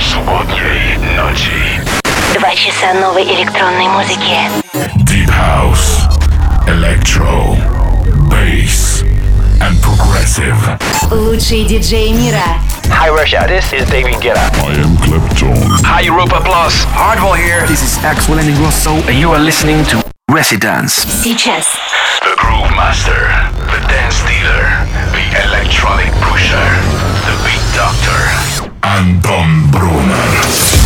Субботней ночи. Два часа новой электронной музыки. Deep House, Electro, Bass and Progressive. Лучшие диджеи мира. Hi Russia, this is David Guetta. I am Clapton. Hi Europa Plus, Hardwell here. This is Axel and Grosso, and you are listening to Residence. Сейчас. The Groove Master, the Dance Dealer, the Electronic Pusher, the Beat Doctor. Anton Brunner.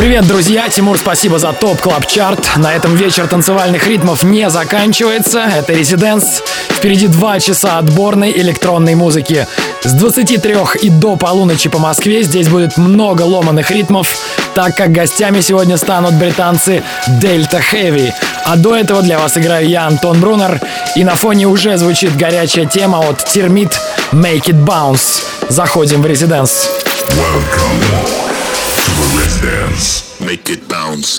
Привет, друзья! Тимур, спасибо за топ клаб чарт. На этом вечер танцевальных ритмов не заканчивается. Это Резиденс. Впереди два часа отборной электронной музыки. С 23 и до полуночи по Москве здесь будет много ломаных ритмов, так как гостями сегодня станут британцы Delta Heavy. А до этого для вас играю я, Антон Брунер, и на фоне уже звучит горячая тема от Термит Make It Bounce. Заходим в Резиденс. Welcome to the Residence. Make it bounce.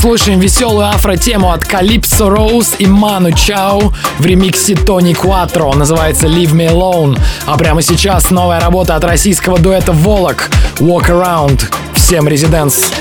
Слушаем веселую афро-тему от Калипсо Роуз и Ману Чао в ремиксе Тони Кватро. Называется Leave Me Alone. А прямо сейчас новая работа от российского дуэта Волок Walk Around. Всем резиденс.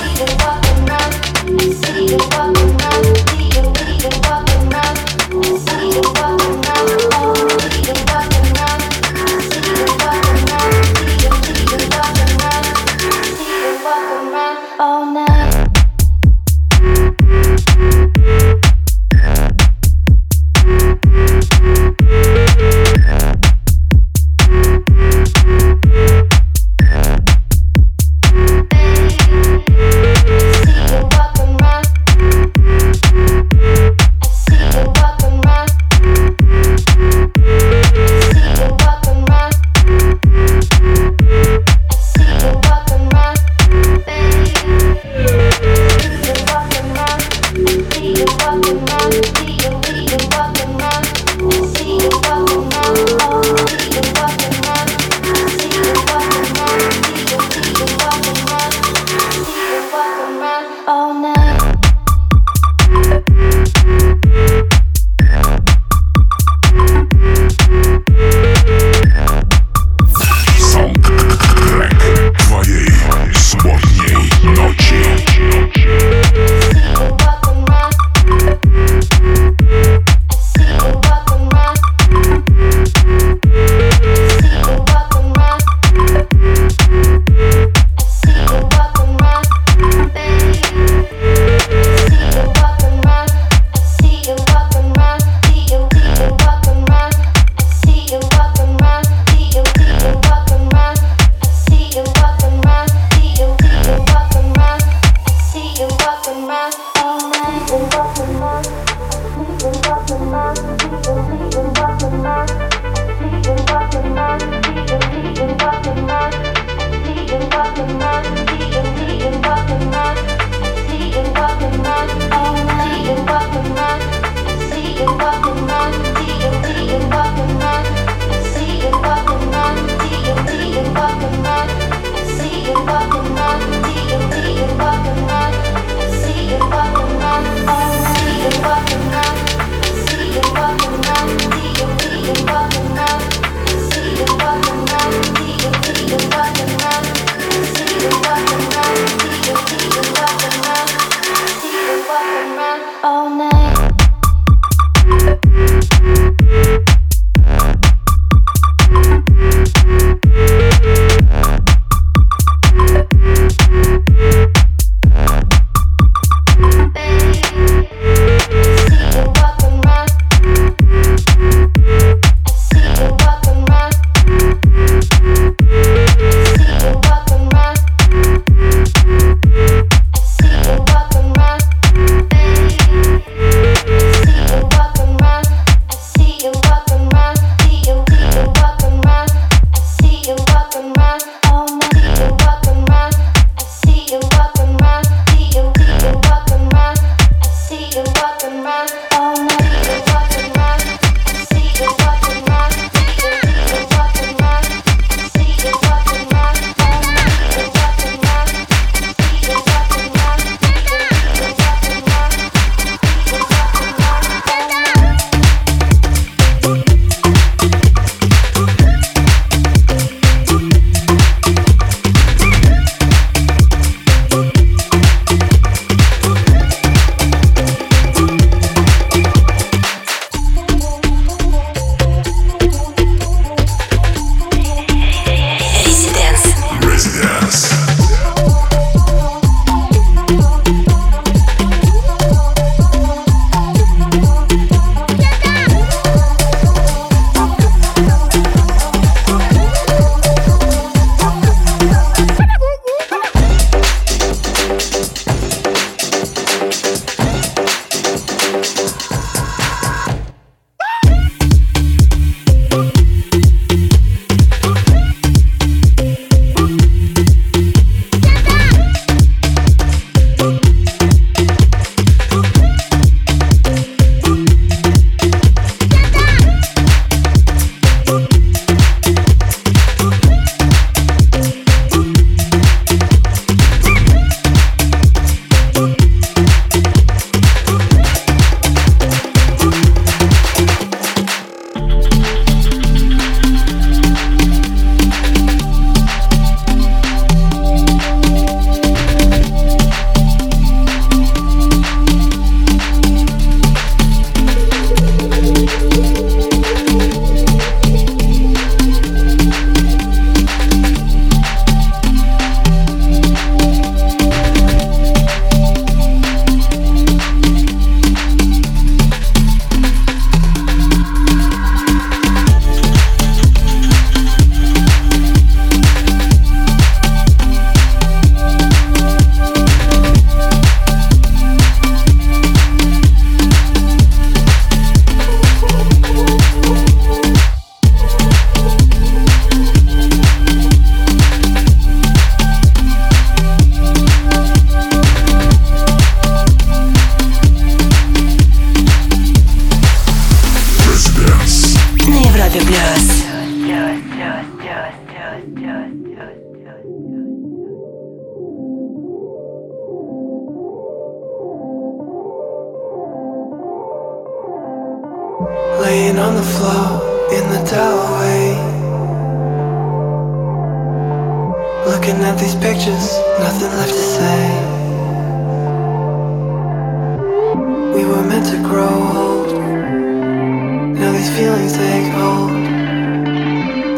feelings take hold.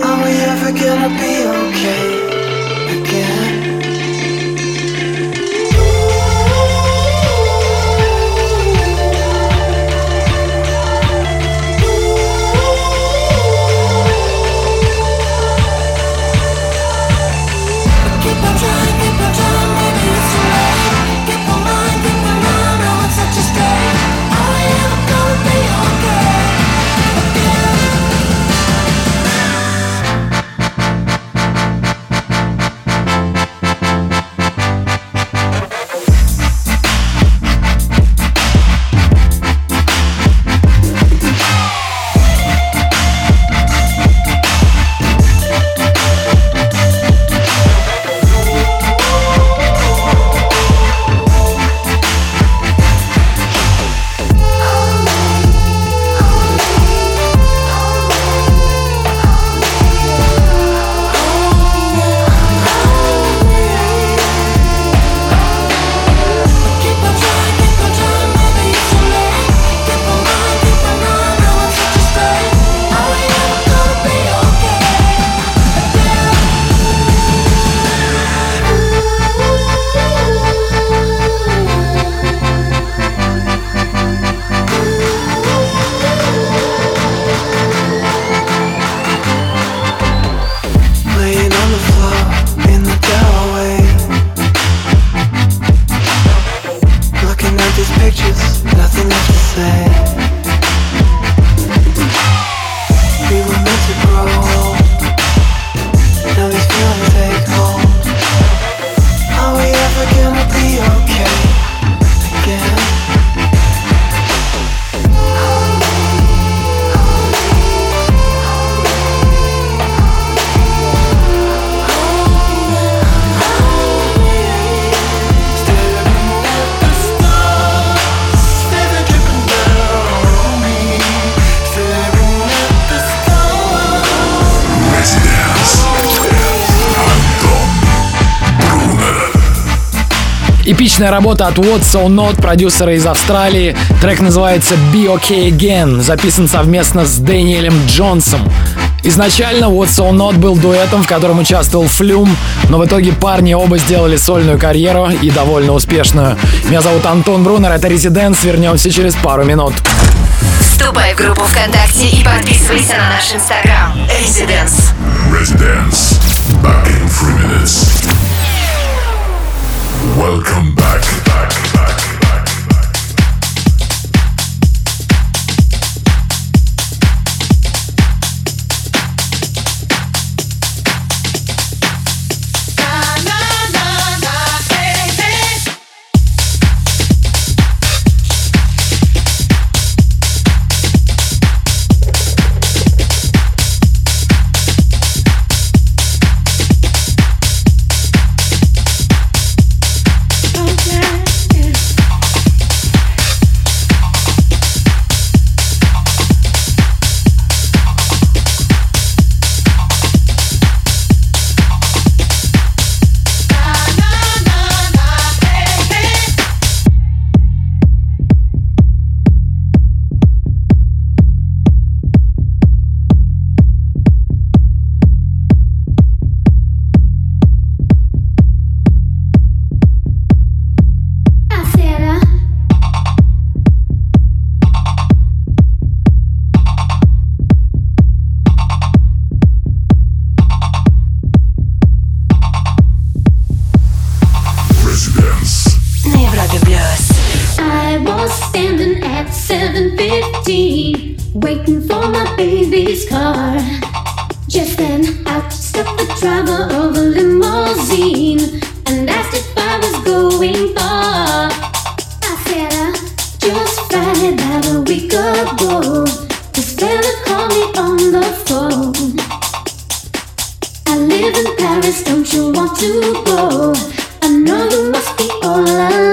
Are we ever gonna be okay? Эпичная работа от What So Not, продюсера из Австралии. Трек называется Be Okay Again, записан совместно с Дэниелем Джонсом. Изначально What So Not был дуэтом, в котором участвовал Флюм, но в итоге парни оба сделали сольную карьеру и довольно успешную. Меня зовут Антон Брунер, это Резиденс, вернемся через пару минут. Вступай в группу ВКонтакте и подписывайся на наш инстаграм. Резиденс. Residence. Back in three minutes. Welcome back. know you must be all alone.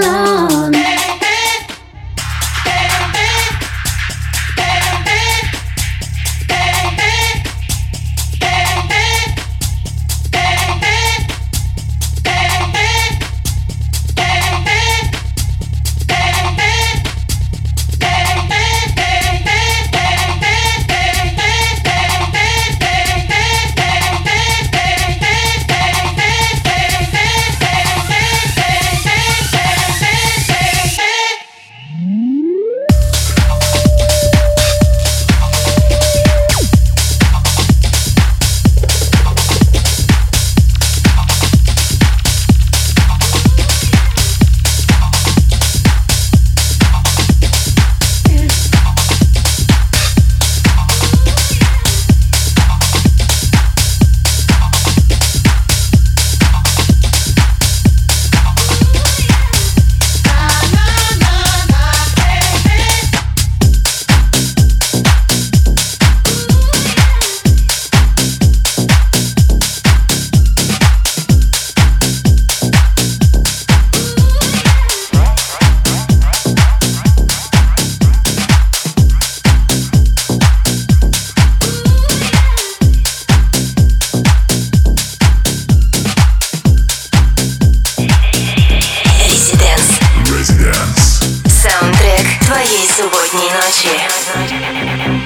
Субботней ночи.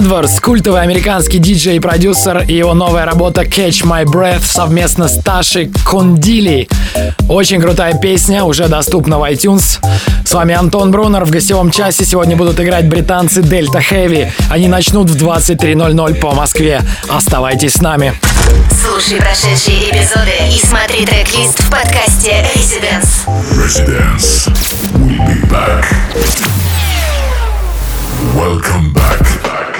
Эдвардс, культовый американский диджей и продюсер, и его новая работа Catch My Breath совместно с Ташей Кондили. Очень крутая песня, уже доступна в iTunes. С вами Антон Брунер. В гостевом часе сегодня будут играть британцы Delta Heavy. Они начнут в 23.00 по Москве. Оставайтесь с нами. Слушай прошедшие эпизоды и смотри трек-лист в подкасте Residence. Residence. We'll be back. Welcome back.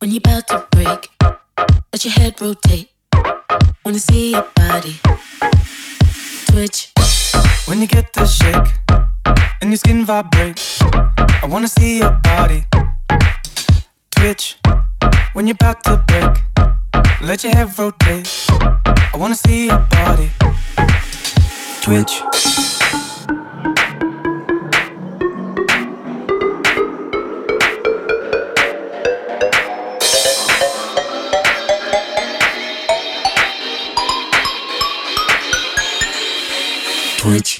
When you're about to break, let your head rotate. Wanna see your body twitch. When you get the shake and your skin vibrates, I wanna see your body twitch. When you're about to break, let your head rotate. I wanna see your body twitch. быть.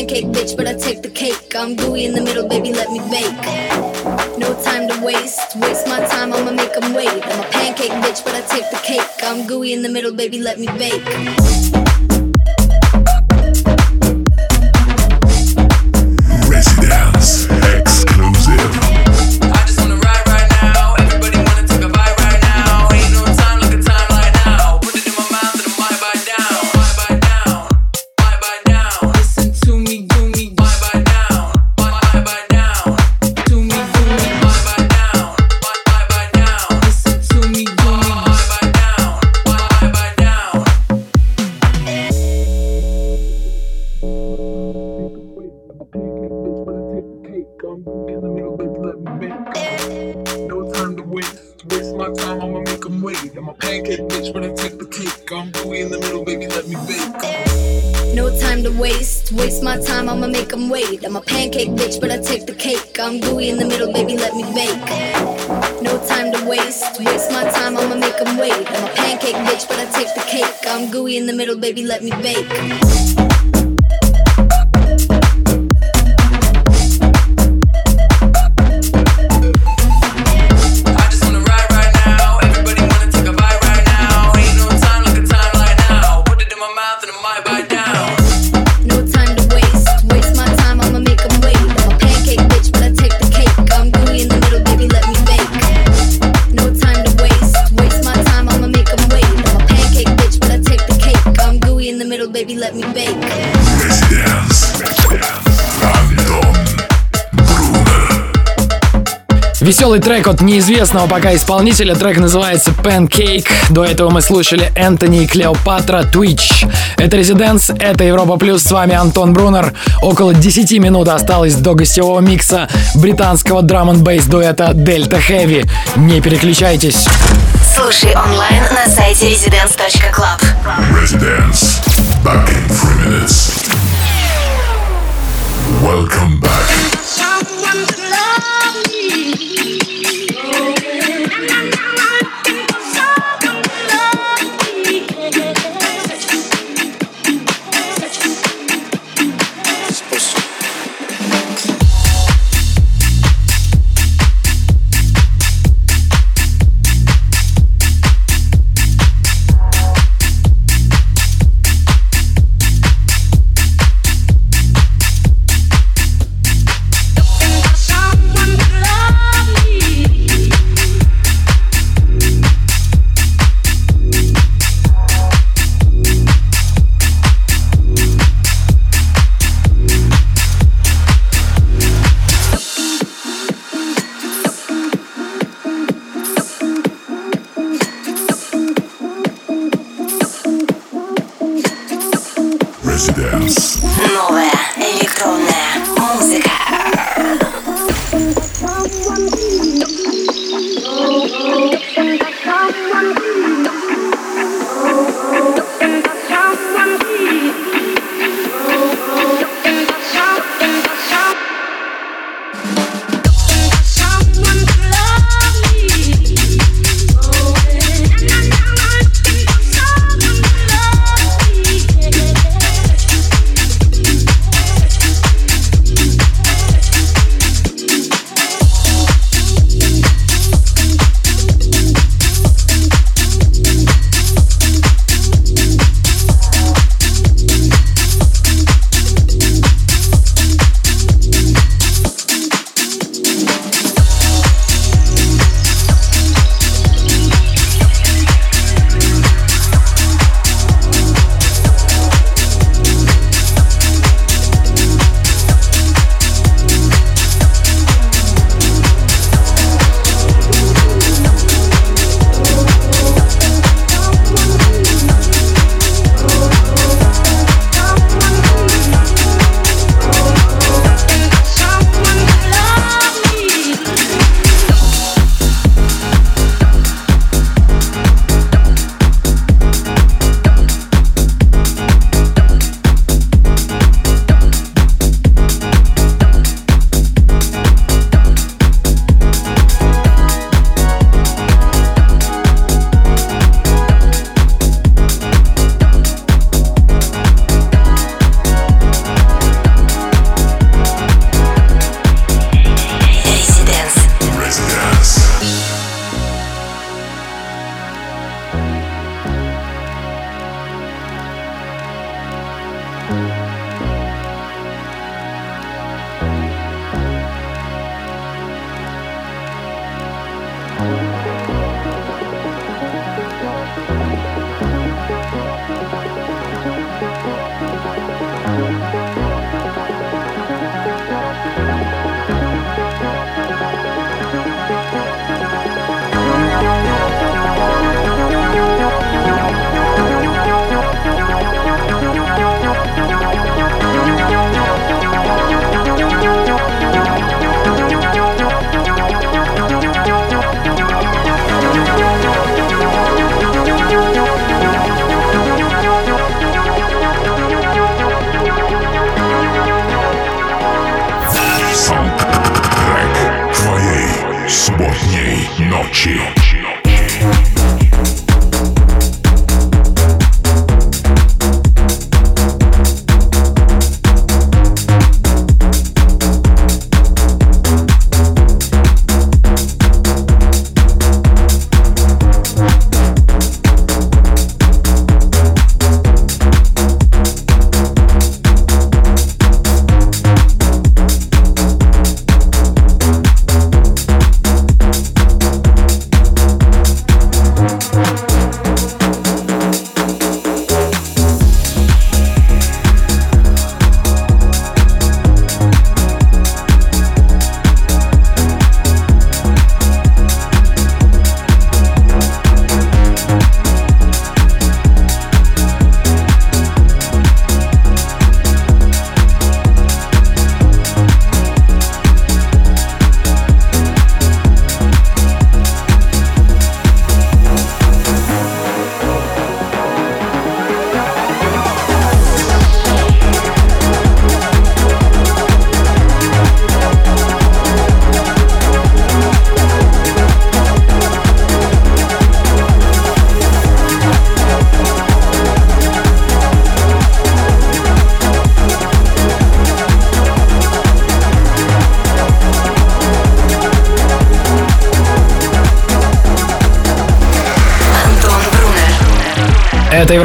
pancake bitch, but I take the cake. I'm gooey in the middle, baby, let me bake. No time to waste, waste my time, I'ma make them wait. I'm a pancake bitch, but I take the cake. I'm gooey in the middle, baby, let me bake. Веселый трек от неизвестного пока исполнителя. Трек называется Pancake. До этого мы слушали Энтони и Клеопатра Twitch. Это Резиденс, это Европа Плюс. С вами Антон Брунер. Около 10 минут осталось до гостевого микса британского драм н бейс дуэта Delta Heavy. Не переключайтесь. Слушай онлайн на сайте residence.club. Residence. Back in three minutes. Welcome back. to love me.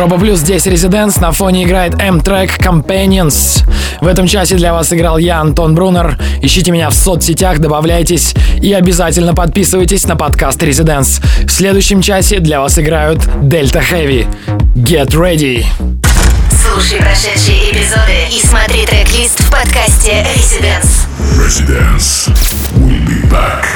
Европа Плюс, здесь Резиденс, на фоне играет M-Track Companions. В этом часе для вас играл я, Антон Брунер. Ищите меня в соцсетях, добавляйтесь и обязательно подписывайтесь на подкаст Резиденс. В следующем часе для вас играют Delta Heavy. Get ready! Слушай прошедшие эпизоды и смотри трек-лист в подкасте Residence. Residence. We'll be back.